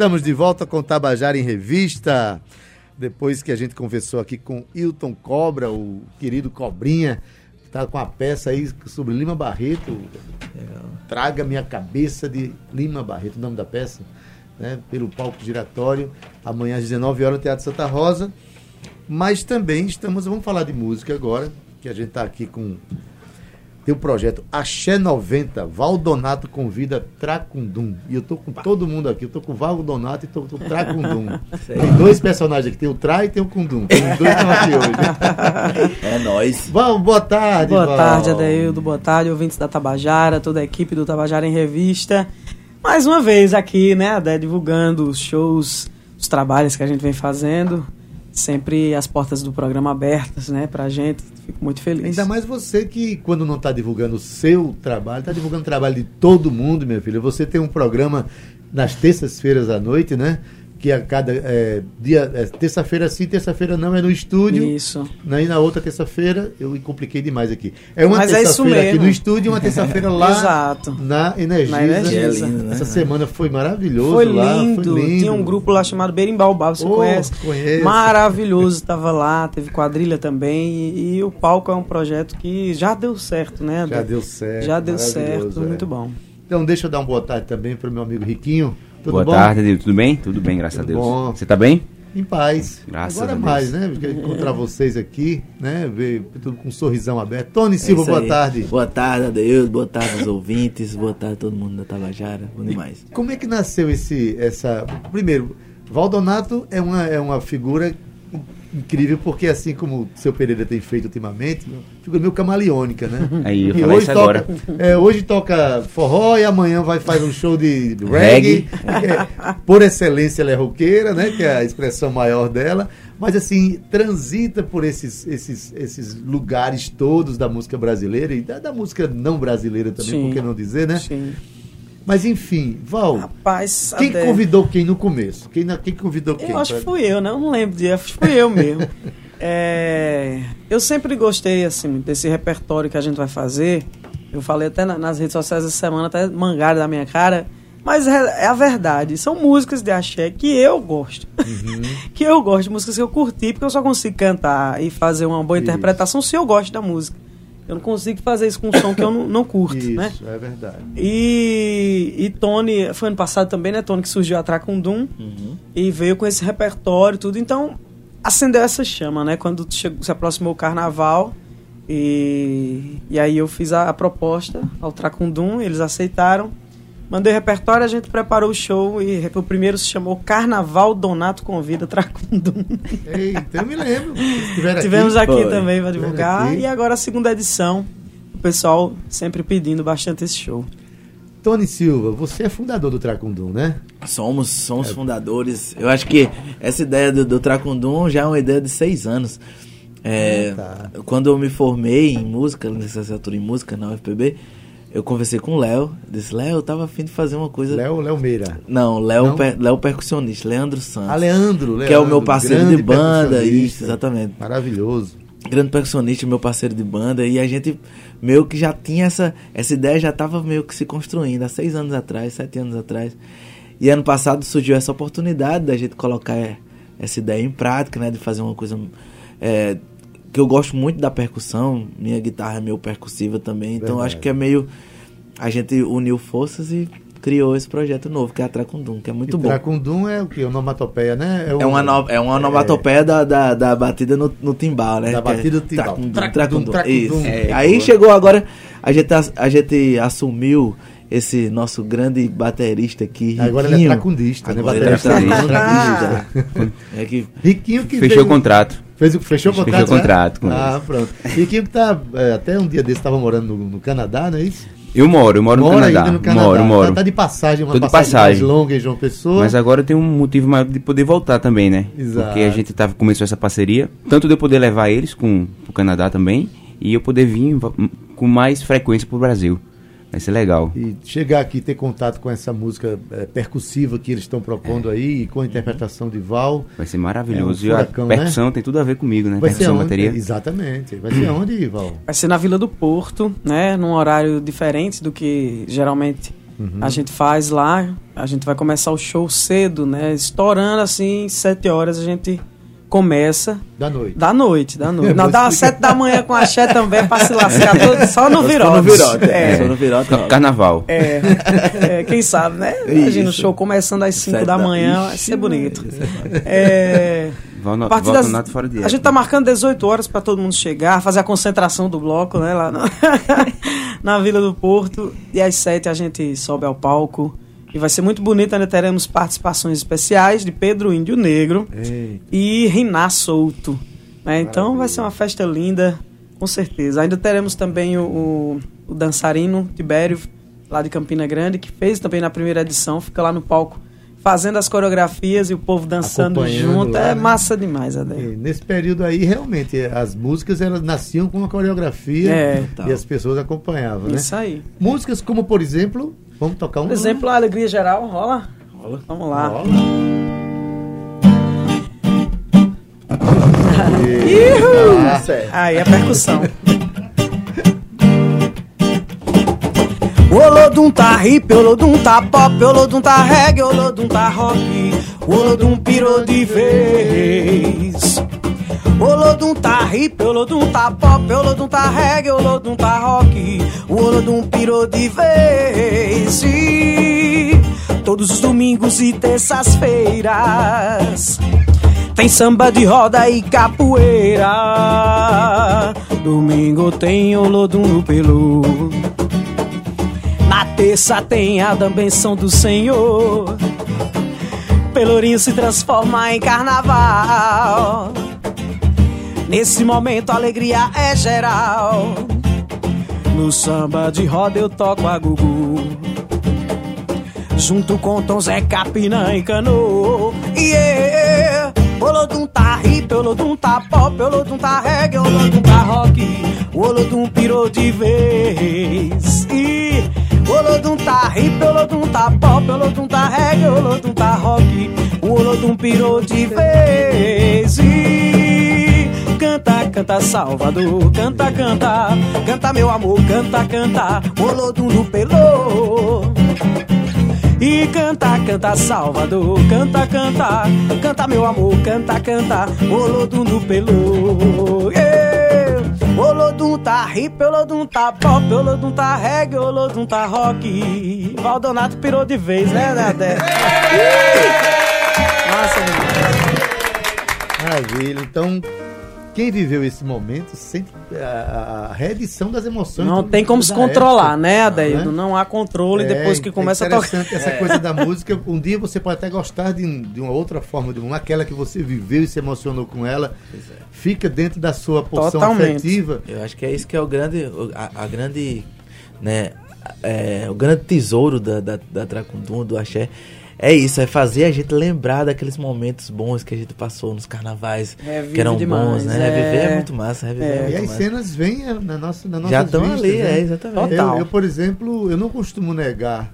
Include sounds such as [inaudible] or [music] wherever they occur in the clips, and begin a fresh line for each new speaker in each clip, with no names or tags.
Estamos de volta com Tabajara em Revista. Depois que a gente conversou aqui com Hilton Cobra, o querido Cobrinha, que está com a peça aí sobre Lima Barreto. Traga minha cabeça de Lima Barreto, o nome da peça, né? Pelo palco giratório, amanhã às 19 horas no Teatro Santa Rosa. Mas também estamos, vamos falar de música agora, que a gente está aqui com tem o projeto Axé 90, Valdonato convida Tracundum. E eu tô com todo mundo aqui, eu tô com o Valdonato e tô com o Tracundum. [laughs] tem dois personagens aqui, tem o Tra e tem o Kundum. Tem os dois estão aqui hoje. [laughs]
É nóis.
Val, boa tarde,
Boa
Val.
tarde, Adeildo. Boa tarde, ouvintes da Tabajara, toda a equipe do Tabajara em Revista. Mais uma vez aqui, né, Adé, divulgando os shows, os trabalhos que a gente vem fazendo. Sempre as portas do programa abertas, né, pra gente. Fico muito feliz.
Ainda mais você que, quando não está divulgando o seu trabalho, está divulgando o trabalho de todo mundo, meu filho. Você tem um programa nas terças-feiras à noite, né? Que a cada é, dia. É, terça-feira sim, terça-feira não, é no estúdio.
Isso.
Né? E na outra terça-feira, eu me compliquei demais aqui. É uma
Mas é isso
terça-feira aqui
mesmo.
no estúdio e uma terça-feira [laughs] lá
Exato.
na Energisa.
Na Energisa.
É lindo, né?
Essa semana foi maravilhoso
Foi
lá.
lindo.
Foi lindo.
Tinha um grupo lá chamado Berimbaubá, você
Oh,
conhece?
conheço.
Maravilhoso, tava lá, teve quadrilha também. E, e o palco é um projeto que já deu certo, né?
Já deu certo.
Já deu certo,
é.
muito bom.
Então, deixa eu dar uma boa tarde também para o meu amigo Riquinho. Tudo
Boa
bom?
tarde, Adilson. Tudo bem? Tudo bem, graças
Tudo
a Deus.
bom.
Você tá bem?
Em paz.
Graças
Agora
a Deus.
mais, né? Porque encontrar vocês aqui, né? Ver tudo com um sorrisão aberto. Tony Silva,
É
boa tarde.
Boa tarde, Adeus. Boa tarde aos ouvintes. Boa tarde a todo mundo da Tabajara. Bom demais.
Como é que nasceu esse, essa... Primeiro, Valdonato é uma, é uma figura incrível, porque assim como o seu Pereira tem feito ultimamente, figura meio camaleônica, né? [laughs]
Aí, eu
E hoje
isso
toca,
agora.
é, hoje toca forró e amanhã vai fazer um show de [laughs] reggae. É, por excelência ela é roqueira, né? Que é a expressão maior dela. Mas assim, transita por esses, esses, esses lugares todos da música brasileira e da, da música não brasileira também,
Sim.
por que não dizer, né?
Sim.
Mas enfim, Val,
Rapaz,
quem convidou quem no começo? Quem, quem convidou quem?
Eu acho que fui eu, né? Eu não lembro de acho que fui eu mesmo. [laughs] É, eu sempre gostei, assim, desse repertório que a gente vai fazer. Eu falei até na- nas redes sociais essa semana, até mangaram da minha cara. Mas é, é a verdade. São músicas de axé que eu gosto.
Uhum. [laughs]
que eu gosto de músicas que eu curti, porque eu só consigo cantar e fazer uma boa
Isso.
interpretação se eu gosto da música. Eu não consigo fazer isso com um som que eu não, não curto,
Isso,
né?
é verdade.
E, e Tony, foi ano passado também, né? Tony que surgiu a Tracundum
Uhum.
e veio com esse repertório e tudo. Então, acendeu essa chama, né? Quando chegou, se aproximou o carnaval. E, e aí eu fiz a, a proposta ao Tracundum, eles aceitaram. Mandei repertório, a gente preparou o show e o primeiro se chamou Carnaval Donato Convida Tracundum.
Eita, eu me lembro. Aqui.
Tivemos aqui
Foi.
também para divulgar.
aqui.
E agora a segunda edição. O pessoal sempre pedindo bastante esse show.
Tony Silva, você é fundador do Tracundum, né?
Somos, somos fundadores. Eu acho que essa ideia do, do Tracundum já é uma ideia de seis anos. É,
Ah, tá.
Quando eu me formei em música, licenciatura em música na UFPB, eu conversei com o Léo. Disse, Léo, eu tava afim de fazer uma coisa.
Léo, Léo Meira.
Não, Léo, per- Léo percussionista, Leandro Santos.
Ah, Leandro, Leandro.
Que é o meu parceiro de banda, isso, exatamente.
Maravilhoso.
grande percussionista, meu parceiro de banda, e a gente meio que já tinha essa, essa ideia, já estava meio que se construindo há seis anos atrás, sete anos atrás. E ano passado surgiu essa oportunidade da gente colocar é, essa ideia em prática, né, de fazer uma coisa é, que eu gosto muito da percussão, minha guitarra é meio percussiva também, então
Verdade.
acho que é meio a gente uniu forças e criou esse projeto novo, que é a Tracundum, que é muito
e
bom.
Tracundum é o que? Onomatopeia, né?
É uma, no, é uma onomatopeia da, da, da batida no, no timbal, né?
Da
é
batida do timbal.
Tracundum,
Tracundum,
tracundum,
tracundum.
Isso.
É,
Aí
boa.
chegou agora, a gente, ass- a gente assumiu esse nosso grande baterista aqui,
Agora ele é
Riquinho.
tracundista, né?
Agora ele é
Baterista.
tracundista. É que
Riquinho que
Fechou
veio-
o contrato.
Fez o, fechou o
Fechou
contrato?
o contrato
né?
com
Ah, pronto. Riquinho que tá, é, até um dia desse estava morando no, no Canadá, não é isso?
Eu moro, eu moro no Canadá.
ainda no Canadá.
Moro, moro.
Tá, tá de passagem, uma
Tô de
passagem,
passagem.
mais longa em João Pessoa.
Mas agora tenho um motivo maior de poder voltar também, né?
Exato.
Porque a gente tava, começou essa parceria, tanto de eu poder levar eles com o Canadá também, e eu poder vir com mais frequência pro Brasil. Vai ser legal.
E chegar aqui e ter contato com essa música é, percussiva que eles estão propondo aí, e com a interpretação de Val.
Vai ser maravilhoso.
É um
e a
furacão, né?
percussão tem tudo a ver comigo, né?
Vai ser
percussão,
onde?
bateria.
Exatamente. Vai ser onde, Val?
Vai ser na Vila do Porto, né? Num horário diferente do que geralmente A gente faz lá, a gente vai começar o show cedo, né? Estourando assim, sete horas a gente começa.
Da noite.
Da noite, da [laughs] noite. Não, dá
explicar.
sete da manhã com axé também pra se lascar todo, só no
Só
virote.
no virote. É,
É,
só no virote.
Ca- Carnaval.
é, é, quem sabe, né? Imagina o show começando às 5
Sete
da
da-
manhã, vai
Ixi,
ser bonito.
Isso é.
É,
no-
a partir
Volta
das-
Nato fora de
a gente tá marcando 18 horas pra todo mundo chegar, fazer a concentração do bloco, né, lá no- [laughs] na Vila do Porto. E às 7 a gente sobe ao palco. E vai ser muito bonito, ainda teremos participações especiais de Pedro Índio Negro
Ei,
e Riná Souto. né? Então vai ser uma festa linda, com certeza. Ainda teremos também o, o, o dançarino Tibério, lá de Campina Grande, que fez também na primeira edição, fica lá no palco fazendo as coreografias e o povo dançando junto.
lá,
é
né?
massa demais, Adel.
nesse período aí, realmente, as músicas elas nasciam com uma coreografia
É,
e as pessoas acompanhavam, né?
Isso aí.
Músicas como, por exemplo, vamos tocar um.
Por exemplo, a Alegria Geral, rola?
Rola.
Vamos lá.
Rola.
Aí a percussão. O Olodum tá hip, o Olodum tá pop, o Olodum tá reggae, o Olodum tá rock, o Olodum pirou de vez. Olodum tá hip, Olodum tá pop, Olodum tá reggae, Olodum tá rock, o Olodum pirou de vez. Todos os domingos e terças-feiras tem samba de roda e capoeira. Domingo tem Olodum no pelo. Na terça tem a benção do Senhor. Pelourinho se transforma em carnaval. Nesse momento a alegria é geral. No samba de roda eu toco a gugu. Junto com Tom Zé Capinã e Cano. Yeah. Olodum tá hip, Olodum tá pop, Olodum tá reggae, Olodum tá rock. O Olodum pirou de vez. E Olodum tá hip, Olodum tá pop, Olodum tá reggae, Olodum tá rock. O Olodum pirou de vez. E canta, canta Salvador, canta, canta, canta meu amor, canta, canta. Olodum no pelô. E canta, canta Salvador, canta, canta, canta meu amor, canta, canta, Olodum do Pelô. Yeah. Olodum tá hip, Olodum tá pop, Olodum tá reggae, Olodum tá rock. Valdonato pirou de vez, né, Nadé? Massa demais.
Maravilha. Então, quem viveu esse momento sente a, a reedição das emoções.
Não tem como se controlar,
época,
né, Adeildo?
né?
Não há controle
É,
depois que começa
é
a tocar.
interessante essa coisa da música. Um dia você pode até gostar de, de uma outra forma, de uma aquela que você viveu e se emocionou com ela. Fica dentro da sua porção
Totalmente.
afetiva.
Eu acho que é isso que é o grande, a, a grande, né, é, o grande tesouro da, da, da Tracundum, do Axé. É isso, é fazer a gente lembrar daqueles momentos bons que a gente passou nos carnavais,
Revive
que eram
demais,
bons, né?
é.
Reviver é muito massa, reviver é,
É.
E
muito
as
massa.
cenas vêm eh, na nossa, na nossa
Já estão ali, é, exatamente.
Total.
Eu, eu, por exemplo, eu não costumo negar,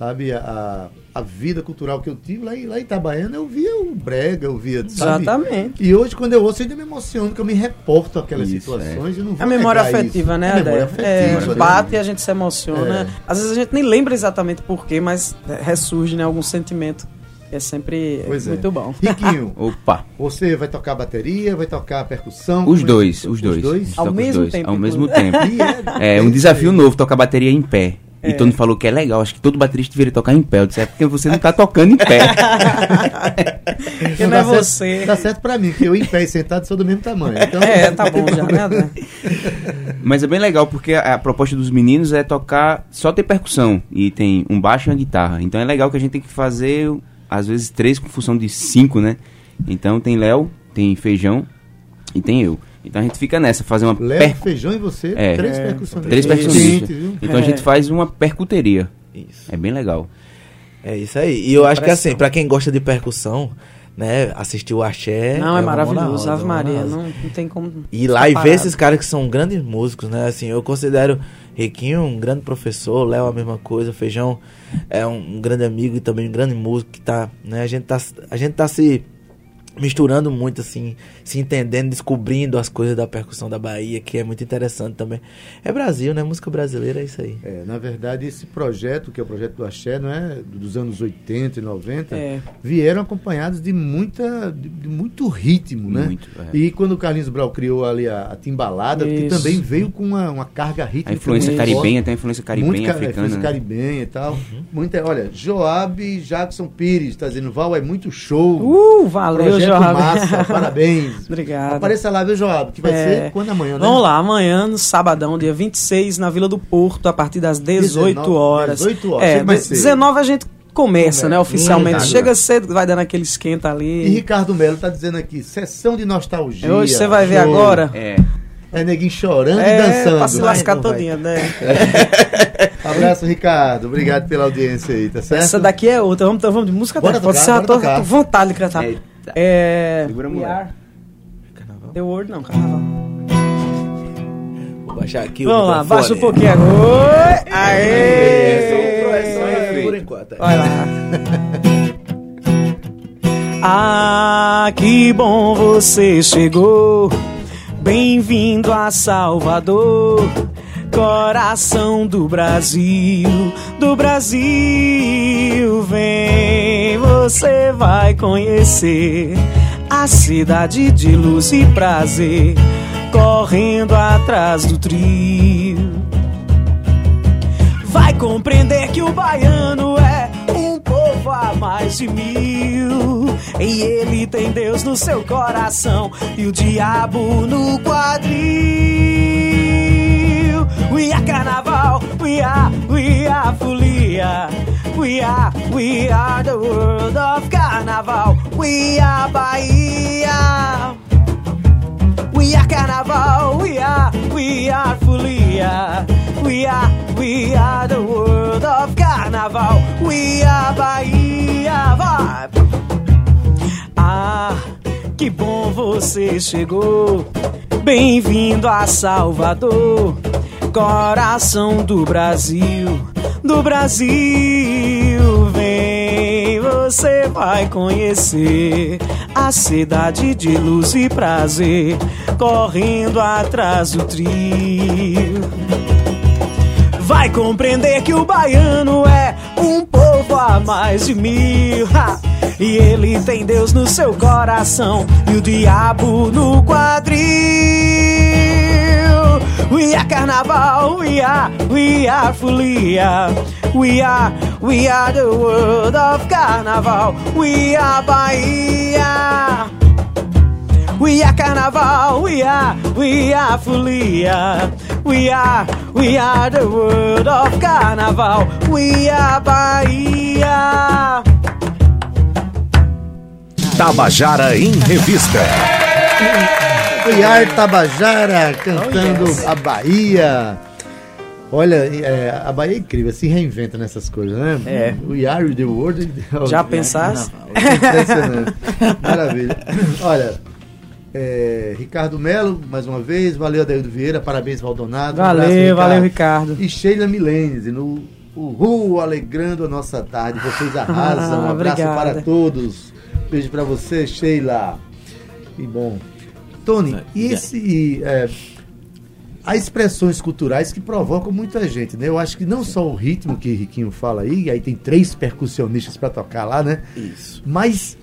sabe, a, a vida cultural que eu tive lá, em- lá em Itabaiana, eu via o brega, eu via, sabe?
Exatamente.
E hoje, quando eu ouço, eu ainda me emociono, que eu me reporto aquelas
Isso,
situações e não
É
vou
a memória afetiva,
isso.
né,
É a memória
Adé?
afetiva.
É, bate e a gente se emociona.
É.
Às vezes a gente nem lembra exatamente porquê, mas ressurge né, algum sentimento. É sempre
Pois é.
muito bom.
Riquinho, [laughs]
Opa!
você vai tocar bateria, vai tocar percussão?
Os
é?
dois, os dois. A gente
Ao
os
mesmo
dois,
tempo,
Ao mesmo tempo. [laughs]
É,
É um desafio novo tocar bateria em pé. E
É.
todo mundo falou que é legal. Acho que todo baterista deveria tocar em pé. Eu disse, é porque você não tá tocando em pé.
Porque não é
dá certo-
você.
Tá certo pra mim, que eu em pé e sentado sou do mesmo tamanho. Então,
É, tá bom já, né? [laughs]
Mas é bem legal porque a, a proposta dos meninos é tocar só ter percussão. E tem um baixo e uma guitarra. Então é legal que a gente tem que fazer, às vezes, três com função de cinco, né? Então tem Léo, tem Feijão e tem eu. Então a gente fica nessa, fazer uma
Léo,
per-
feijão e você,
É.
três
É,
percussionistas.
três percussionistas. Então a
É.
gente faz uma percuteria.
Isso.
É bem legal.
É isso aí. E eu acho que assim, pra quem gosta de percussão, né, assistir o Axé.
Não, é
na
maravilhoso. Ave Maria, não, não tem como.
E ir lá e ver esses caras que são grandes músicos, né? Assim, eu considero Riquinho um grande professor, Léo a mesma coisa, Feijão é um, um grande amigo e também um grande músico que tá, né? A gente tá, a gente tá se misturando muito, assim, se entendendo, descobrindo as coisas da percussão da Bahia, que é muito interessante também. É Brasil, né? Música brasileira é isso aí.
É, na verdade, esse projeto, que é o projeto do Axé, não é? Dos anos 80 e 90,
É.
vieram acompanhados de muita de, de muito ritmo, né?
Muito, é.
E quando o Carlinhos Brau criou ali a, a timbalada, que
Isso.
também veio com uma, uma carga rítmica.
A influência
muito
caribenha, tem a influência
Muito
caribenha
ca-
africana.
influência
né?
caribenha e tal. Muita, olha, Joab Jackson Pires está dizendo, Val, é muito show.
Uh, valeu,
Projeto
Joab.
massa, parabéns. [laughs]
Obrigado.
Apareça lá, viu, Joab? Que vai
É.
ser quando amanhã, né?
Vamos lá, amanhã, no sabadão, dia 26, na Vila do Porto, a partir das 18
19,
horas.
18 horas,
É,
chega mais cedo.
19 a gente começa, né, oficialmente.
Hum, tá.
Chega cedo, vai dando aquele esquenta
E
ali.
Ricardo Melo tá dizendo aqui, sessão de nostalgia.
Hoje você vai ver
show.
agora.
É.
É neguinho chorando e
É,
dançando.
pra se
Vai,
lascar
vai.
todinha, né? [laughs]
Abraço, Ricardo. Obrigado pela audiência aí, tá certo?
Essa daqui é outra. Vamos, vamos de música
Bora
até. Pode
tocar,
ser,
bora
tô,
tocar.
vontade de cantar.
Eita.
É.
Segura a mulher.
Carnaval.
The World, não, carnaval.
Vou baixar aqui o
Vamos lá,
microfone.
baixa um pouquinho agora.
É
Aê!
só um Por enquanto. é.
Vai lá. [laughs] Ah, que bom você chegou. Bem-vindo a Salvador, coração do Brasil, do Brasil. Vem, você vai conhecer a cidade de luz e prazer, correndo atrás do trio. Vai compreender que o baiano é um povo a mais de mil. E ele tem Deus no seu coração e o diabo no quadril. We are carnaval, we are, we are folia. We are, we are the world of carnaval. We are Bahia. We are carnaval, we are, we are folia. We are, we are the world of carnaval. We are Bahia. Ah, que bom você chegou. Bem-vindo a Salvador, coração do Brasil, do Brasil. Vem, você vai conhecer a cidade de luz e prazer, correndo atrás do trio. Vai compreender que o baiano é um povo a mais de mil. ha! E ele tem Deus no seu coração e o diabo no quadril. We are carnaval, we are, we are folia. We are, we are the world of carnaval. We are Bahia. We are carnaval, we are, we are folia. We are, we are the world of carnaval. We are Bahia.
Tabajara em Revista.
Iar Tabajara cantando a Bahia. Olha, é, a Bahia é incrível, se reinventa nessas coisas, né?
É.
O Iar the World. [laughs]
Já pensasse?
É impressionante. [laughs] Maravilha. Olha, é, Ricardo Melo, mais uma vez, valeu Adaildo Vieira, parabéns Valdonado. um abraço,
Valeu, valeu, Ricardo.
E Sheila Milene, no Uhul, alegrando a nossa tarde. Vocês arrasam. [laughs] Um abraço
Obrigada.
para todos. Beijo para você, Sheila. Que bom. Tony, e esse. É, há expressões culturais que provocam muita gente, né? Eu acho que não só o ritmo que Riquinho fala aí, aí tem três percussionistas para tocar lá, né?
Isso.
Mas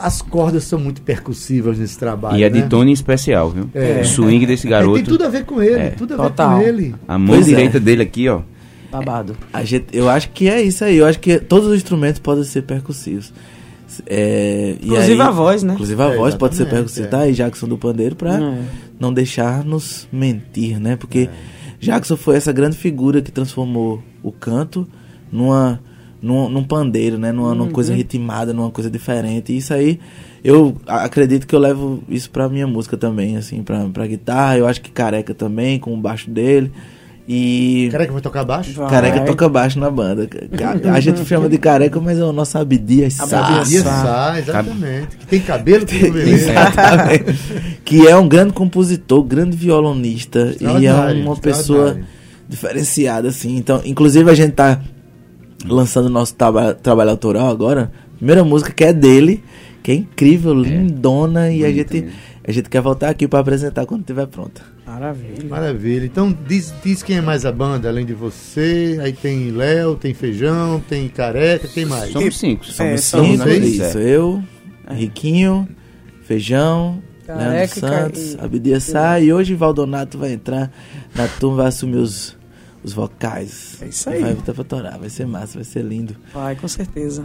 as cordas são muito percussivas nesse trabalho.
E é de
né?
Tony especial, viu?
É.
O swing desse
É,
garoto.
tem tudo a ver com ele,
É.
tudo a ver
Total.
com ele.
A mão
Pois é.
direita dele aqui, ó.
Babado.
A gente, eu acho que é isso aí. Eu acho que todos os instrumentos podem ser percussivos. É, e
Inclusive
aí-
a voz, né?
Inclusive a
É,
voz pode ser percussiva.
é.
Tá aí Jackson do Pandeiro pra
É.
não deixar nos mentir, né? Porque
É.
Jackson foi essa grande figura que transformou o canto numa, num, num pandeiro, né? Numa, numa
Uhum.
coisa ritmada, numa coisa diferente. E isso aí, eu acredito que eu levo isso pra minha música também, assim, pra, pra guitarra. Eu acho que Careca também, com o baixo dele. E...
Careca vai tocar baixo?
Vai.
Careca toca baixo na banda. A, [laughs] a gente chama de careca, mas é o nosso Abdias Sá.
Abdias
Dia
Sá.
Exatamente. Que tem cabelo que não beleza.
Exatamente. que é um grande compositor, grande violonista e é uma pessoa diferenciada, assim. Então, inclusive a gente tá lançando nosso traba- trabalho autoral agora. Primeira música que é dele, que é incrível, lindona, e a
bonita
gente,
mesmo.
A gente quer voltar aqui pra apresentar quando estiver pronta.
Maravilha.
Maravilha. Então diz, diz quem é mais a banda, além de você. Aí tem Léo, tem Feijão, tem Careca, quem mais?
Somos cinco.
É,
Somos
somos
cinco,
seis.
isso, eu, Riquinho, Feijão, Leandro
Careca Ca-
Santos,
e-
Abdia Sá, e hoje Valdonato vai entrar na turma, vai assumir os, os vocais.
É isso aí.
Vai botar pra torar, vai ser massa, vai ser lindo.
Vai, com certeza.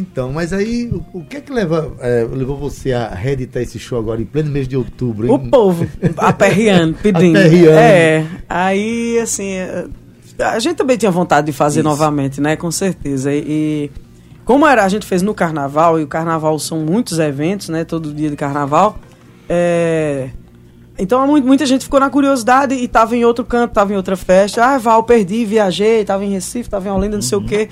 Então, mas aí, o, o que é que leva, é, levou você a reeditar esse show agora em pleno mês de outubro? hein?
O povo aperreando, [laughs] pedindo.
Aperreando.
É, aí assim, é, a gente também tinha vontade de fazer
Isso.
novamente, né? Com certeza. E, e como era, a gente fez no carnaval, e o carnaval são muitos eventos, né? Todo dia de carnaval. É, então mu- muita gente ficou na curiosidade e tava em outro canto, tava em outra festa. Ah, Val, perdi, viajei, tava em Recife, tava em Olinda, não sei o quê.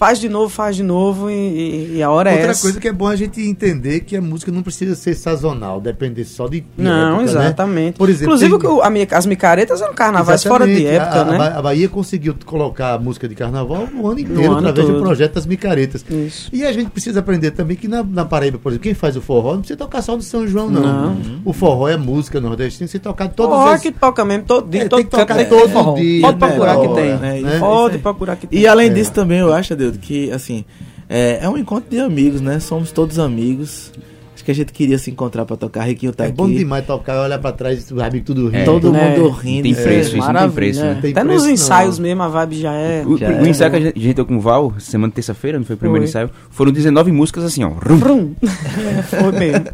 Faz de novo, faz de novo e, e- a hora é
Outra
essa.
coisa que é bom a gente entender que a música não precisa ser sazonal, depender só de.
Não,
época, né?
exatamente.
Por exemplo,
Inclusive,
tem-
o- a minha- as micaretas eram carnavais fora de época,
a,
né?
a Ba- a Bahia conseguiu colocar a música de carnaval o ano inteiro
ano
através do projeto das micaretas.
Isso.
E a gente precisa aprender também que na, na Paraíba, por exemplo, quem faz o forró não precisa tocar só no São João, não.
Não.
O forró é música nordestina, você tocar todos
Forró
os
que toca mesmo, todo dia,
É,
todo
tem que tocar
tem
todo
forró.
dia,
Pode
né,
procurar que tem.
né?
né?
Pode procurar que tem.
E além disso também, eu acho, Deus, que assim, é, é um encontro de amigos, né? Somos todos amigos. Acho que a gente queria se encontrar pra tocar. Riquinho tá
É
aqui.
bom demais tocar, olhar pra trás, os amigos tudo rindo.
É.
Todo
É,
mundo
não
rindo.
tem
isso
preço,
é-
isso não tem preço, né?
né?
Tem
Até
preço,
nos
não.
ensaios mesmo, a vibe já é.
O,
Já
o
é.
ensaio que a gente, deu com o Val, semana terça-feira, não foi o primeiro
Foi.
ensaio? Foram 19 músicas assim, ó. rum.
Vrum. [laughs] Foi mesmo.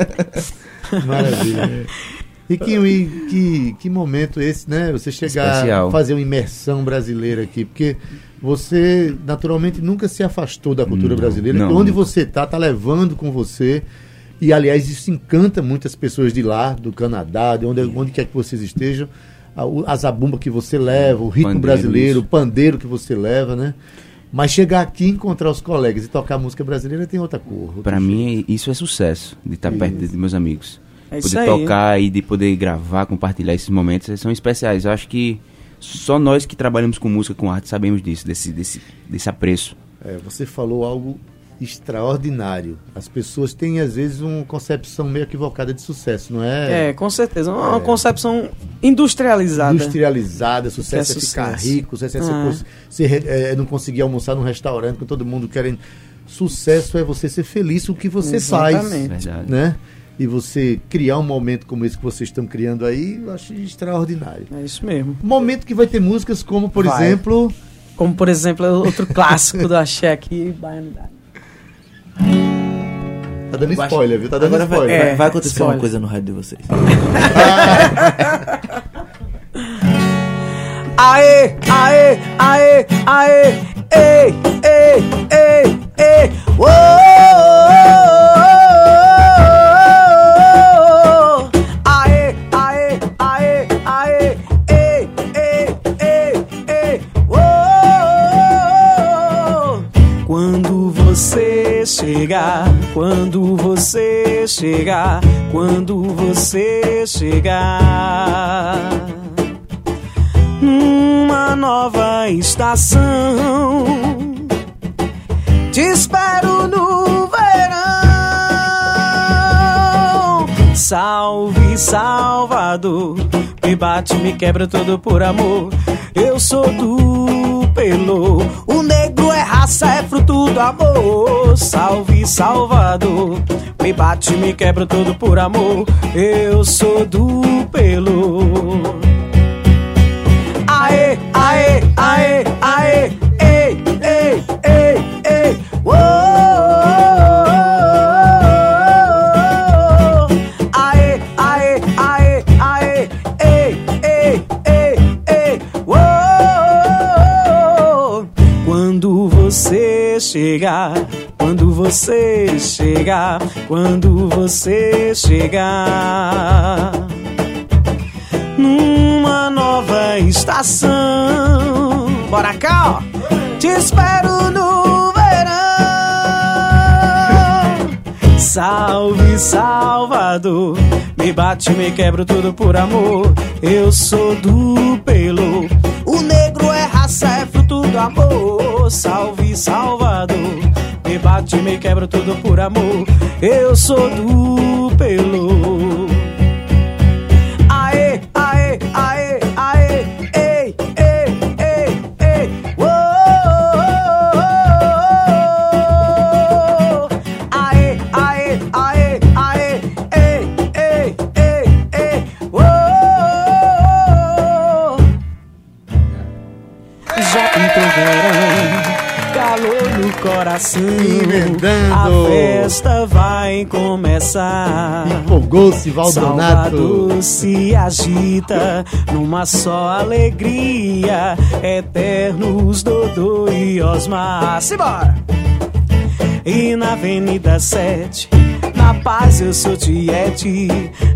Maravilha. Riquinho, e que, que momento esse, né? Você chegar
Especial.
a fazer uma imersão brasileira aqui, porque você naturalmente nunca se afastou da cultura
Não,
brasileira.
não,
onde
nunca.
você tá, tá levando com você. E aliás, isso encanta muitas pessoas de lá, do Canadá, de onde, onde quer que vocês estejam. A, o- a zabumba que você leva, o ritmo
Pandeiro,
brasileiro, o
isso.
pandeiro que você leva, né? Mas chegar aqui, encontrar os colegas e tocar música brasileira tem outra cor. jeito.
mim, isso é sucesso, de estar perto de, de meus amigos.
É isso
poder
aí.
tocar e de poder gravar, compartilhar esses momentos, são especiais. Eu acho que só nós que trabalhamos com música, com arte, sabemos disso, desse, desse, desse apreço.
É, você falou algo extraordinário. As pessoas têm, às vezes, uma concepção meio equivocada de sucesso, não é?
É, com certeza. Uma concepção industrializada.
Industrializada, sucesso é,
é
ficar
sucesso.
rico, sucesso é
Ah.
re- é, não conseguir almoçar num restaurante com todo mundo querendo. Sucesso é você ser feliz com o que você faz.
Exatamente.
Verdade.
Né? E você criar um momento como esse que vocês estão criando aí, eu acho extraordinário.
É isso mesmo.
Momento que vai ter músicas como, por
Vai.
exemplo.
Como, por exemplo, outro clássico do Axé aqui, Baianidade.
Tá dando spoiler, viu? Tá dando
Agora
spoiler.
vai-
É,
vai acontecer
spoiler.
uma coisa no rádio de vocês. [laughs]
Aê, aê, aê, aê, ei, ei, ei, ei, uou, Quando você chegar, quando você chegar, quando você chegar numa nova estação. Te espero no verão. Salve Salvador, me bate, me quebra todo por amor. Eu sou do pelo, o negro é raça, é fruto do amor. Salve Salvador, me bate, me quebra todo por amor. Eu sou do pelo. Aê, aê, aê, aê, quando você chegar, quando você chegar numa nova estação. Bora cá, ó. Te espero no verão. Salve Salvador, me bate, me quebro tudo por amor. Eu sou do pelo, o negro é raça, é fruto do amor. Salve Salvador, me quebro tudo por amor. Eu sou do pelo.
Emendando.
A festa vai começar.
Empolgou-se, Valdonato.
Salvador se agita numa só alegria. Eternos Dodô e Osmar. Simbora! E na Avenida 7, na paz eu sou Tiete,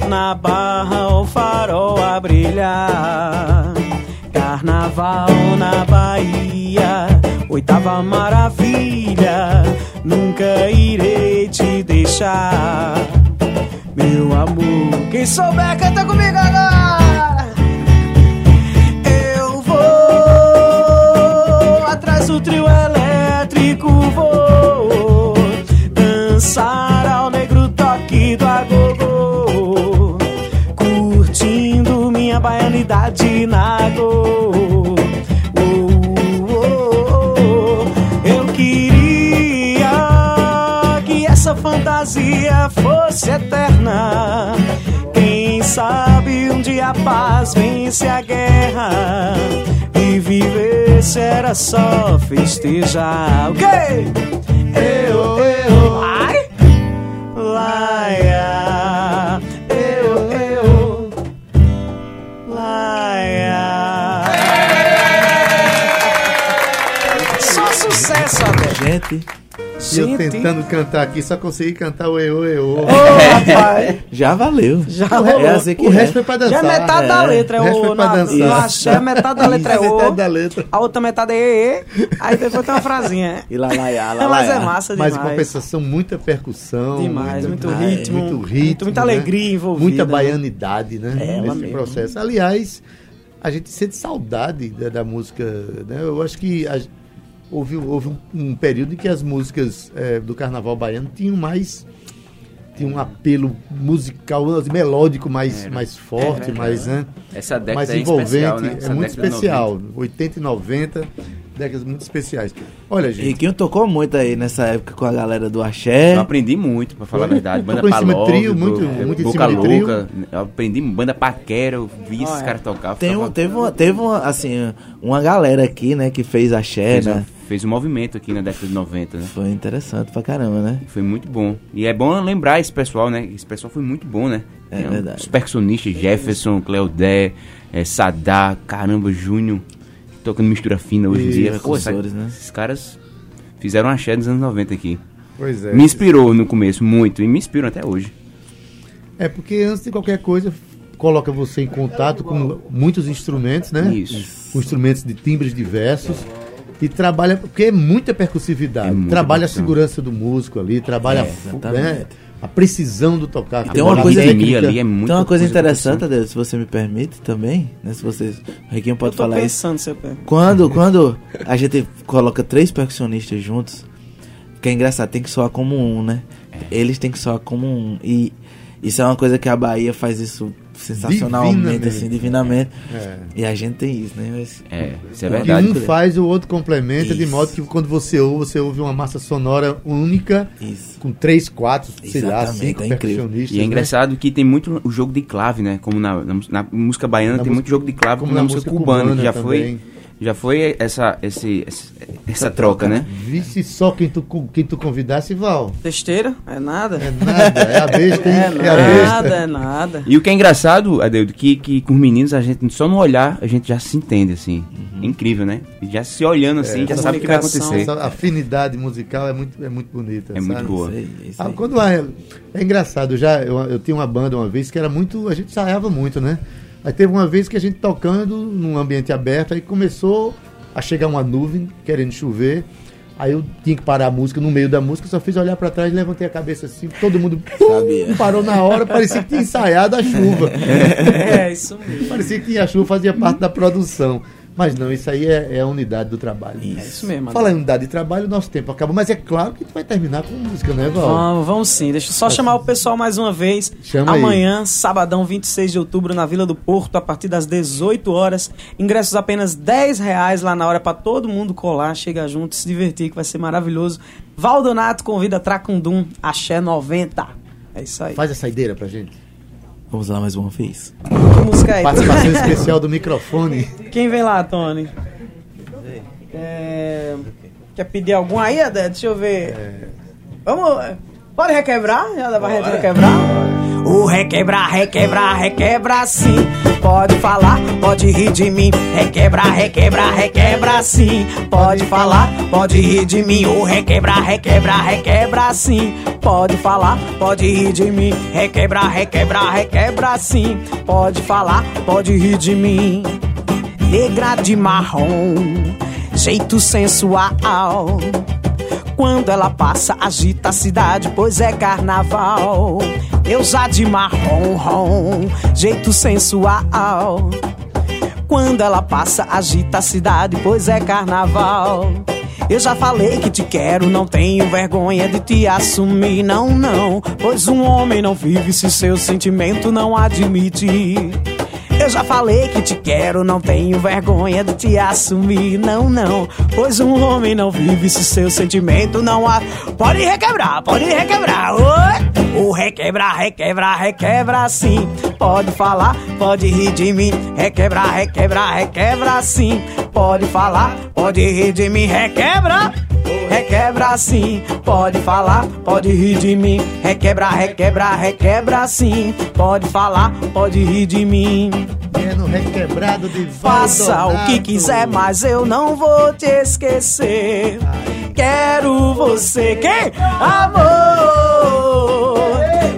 na Barra o farol a brilhar. Carnaval na Bahia, oitava maravilha, nunca irei te deixar. Meu amor, quem souber canta comigo agora. Paz vence a guerra e viver era só festejar. O quê? Eu, eu, ai, laia, eu, eu, laia. Só sucesso, Abel.
Gente,
E eu tentando cantar aqui, só consegui cantar o EO, EO.
Ô, rapaz, [laughs]
já valeu.
já
É
rolou.
assim que
o
é.
resto foi pra
Já
dançar.
é metade da
é.
letra, é
O resto
o
foi pra
na,
dançar.
no axé, metade da [laughs] letra é o.
metade da letra.
A outra metade é e, aí depois tem uma frasinha.
E lá, lá, lá, lá,
Mas
lá.
é massa
Mas
demais.
em compensação, muita percussão.
Demais, muito
muita-
ritmo,
Muito ritmo.
muita
né?
alegria envolvida,
Muita
né?
baianidade, né?
É,
nesse
mesmo.
processo. Aliás, a gente sente saudade da, da música. Né? Eu acho que a- houve, houve um, um período em que as músicas eh, do carnaval baiano tinham mais. Tinha um apelo musical, melódico mais, mais forte,
Era,
mais, né?
Essa década
mais
é
envolvente.
especial, né?
É muito
década
especial. 80 e 90, décadas muito especiais. Olha, gente.
Riquinho tocou muito aí nessa época com a galera do Axé.
Eu aprendi muito, pra falar a verdade. Banda Palove,
trio, muito-
Bo-
muito em
Boca
cima de trio.
Louca. Eu aprendi banda paquera, eu vi esses
Ah, é.
caras tocar.
Tem um, teve uma, teve uma, assim, uma galera aqui, né, que fez Axé,
fez,
né?
um, fez um movimento aqui na década de 90, né?
Foi interessante pra caramba, né?
Foi muito bom. E é bom lembrar esse pessoal, né? Esse pessoal foi muito bom, né?
É
Tem
verdade.
Os percussionistas, Jefferson, Cleodé, é, Sadá, caramba, Júnior, tocando mistura fina hoje em dia. Pô, essa-
né?
Esses caras fizeram axé nos anos 90 aqui.
Pois é.
Me inspirou no começo muito e me inspiram até hoje.
É porque antes de qualquer coisa, coloca você em contato com muitos instrumentos, né?
Isso.
Com instrumentos de timbres diversos. E trabalha, porque é muita percussividade.
É muita
trabalha a
percussão.
segurança do músico ali, trabalha
É,
a né? A precisão do tocar.
tem uma
a
coisa-
técnica.
ali é muito
Tem uma coisa interessante, Adeus, se você me permite também, né? Se vocês. O Riquinho pode
Eu tô
falar isso.
pensando, seu pé.
Quando, quando a gente coloca três percussionistas juntos, que é engraçado, tem que soar como um, né? Eles têm que soar como um. E isso é uma coisa que a Bahia faz isso sensacionalmente,
Divinamente.
assim, divinamente.
É.
E a gente tem isso, né? Mas,
É, isso é verdade.
um faz, o outro complementa, de
Isso.
modo que quando você ouve, você ouve uma massa sonora única,
Isso.
com três, quatro, sei lá, cinco
é
percussionistas.
E é
né?
engraçado que tem muito o jogo de clave, né? Como na, na, na música baiana
Na
tem
música-
muito jogo de clave,
como
como,
na
na música
música
cubana, que
cubana
já
também.
foi, já foi essa, esse, esse- essa troca, né?
Visse só quem tu, quem tu convidasse, Val.
Besteira? É nada.
É nada, é a besta, hein?
É
É, a
nada,
besta.
é nada.
E o que é engraçado, Adeudo, que, que com os meninos a gente só no olhar a gente já se entende, assim. Incrível, né? Já se olhando assim, já sabe o que vai acontecer.
Essa afinidade musical é muito, é muito bonita.
É muito
sabe?
boa.
Isso aí, isso
Ah, quando é engraçado, já eu, eu tinha uma banda uma vez que era muito, a gente ensaiava muito, né? Aí teve uma vez que a gente tocando num ambiente aberto, aí começou a chegar uma nuvem querendo chover. Aí eu tinha que parar a música no meio da música, só fiz olhar pra trás, levantei a cabeça assim, todo mundo [laughs] pum, parou na hora, parecia que tinha ensaiado a chuva. [laughs]
É, isso mesmo.
Parecia que a chuva fazia parte da produção. Mas não, isso aí é, é a unidade do trabalho.
É isso mesmo.
Fala em unidade de trabalho, o nosso tempo acabou. Mas é claro que tu vai terminar com música, né, Val?
Vamos, vamos sim. Deixa eu só chamar o pessoal mais uma vez.
Chama aí.
Amanhã, sabadão, 26 de outubro, na Vila do Porto, a partir das 18 horas. Ingressos apenas 10 reais lá na hora para todo mundo colar, chegar junto, se divertir, que vai ser maravilhoso. Valdonato convida Tracundum, Axé 90. É isso aí.
Faz a saideira pra gente.
Vamos lá mais uma vez.
Que música é?
Participação [laughs] especial do microfone.
Quem vem lá, Tony? É, Quer pedir algum aí, Adé? Deixa eu ver. Vamos. Pode requebrar? Já dá pra gente requebrar? O requebrar, requebrar, requebra sim. Pode falar, pode rir de mim. Requebra, requebra, requebra sim. Pode falar, pode rir de mim. O requebrar, requebra, requebra sim. Pode falar, pode rir de mim. Requebra, requebra, requebra sim. Pode falar, pode rir de mim. Negra de marrom, jeito sensual. Quando ela passa, agita a cidade, pois é carnaval. Eu já de marrom, rom, jeito sensual. Quando ela passa, agita a cidade, pois é carnaval. Eu já falei que te quero, não tenho vergonha de te assumir, não, não. Pois um homem não vive se seu sentimento não admite. Eu já falei que te quero, não tenho vergonha de te assumir, não, não. Pois um homem não vive se seu sentimento não há. Pode requebrar, pode requebrar, oi! O requebrar, requebrar, requebra sim. Pode falar, pode rir de mim. Requebrar, requebrar, requebra sim. Pode falar, pode rir de mim. Requebra, requebra sim. Pode falar, pode rir de mim. Requebra, requebra, requebra sim. Pode falar, pode rir de mim.
É no requebrado de
Faça o que quiser, mas eu não vou te esquecer. Quero você, quem? Amor.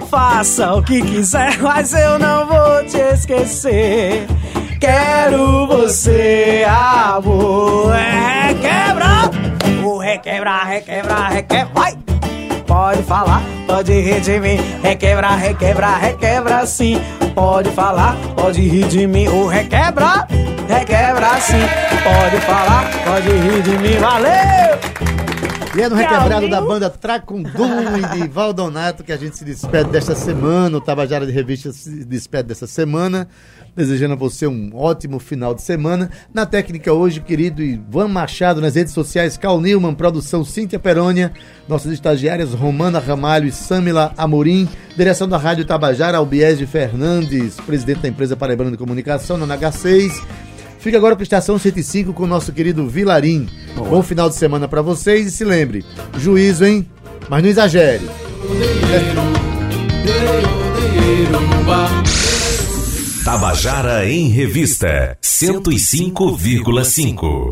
Faça o que quiser, mas eu não vou te esquecer. Quero você, amor. É quebra, o requebra, requebra. Vai! Pode falar, pode rir de mim. Requebra, requebra, requebra sim. Pode falar, pode rir de mim. O requebra, requebra sim. Pode falar, pode rir de mim. Valeu!
E é no requebrado da banda Tracundum e de Valdonato que a gente se despede desta semana. O Tabajara de Revista se despede dessa semana. Desejando a você um ótimo final de semana. Na técnica hoje, querido Ivan Machado, nas redes sociais, Cal Newman, produção Cíntia Perônia, nossas estagiárias Romana Ramalho e Samila Amorim, direção da Rádio Tabajara, Albiege Fernandes, presidente da empresa Paraibana de Comunicação, na NH6. Fica agora com a Estação 105 com o nosso querido Vilarim. Bom final de semana pra vocês e se lembre, juízo, hein? Mas não exagere.
Tabajara em Revista 105,5.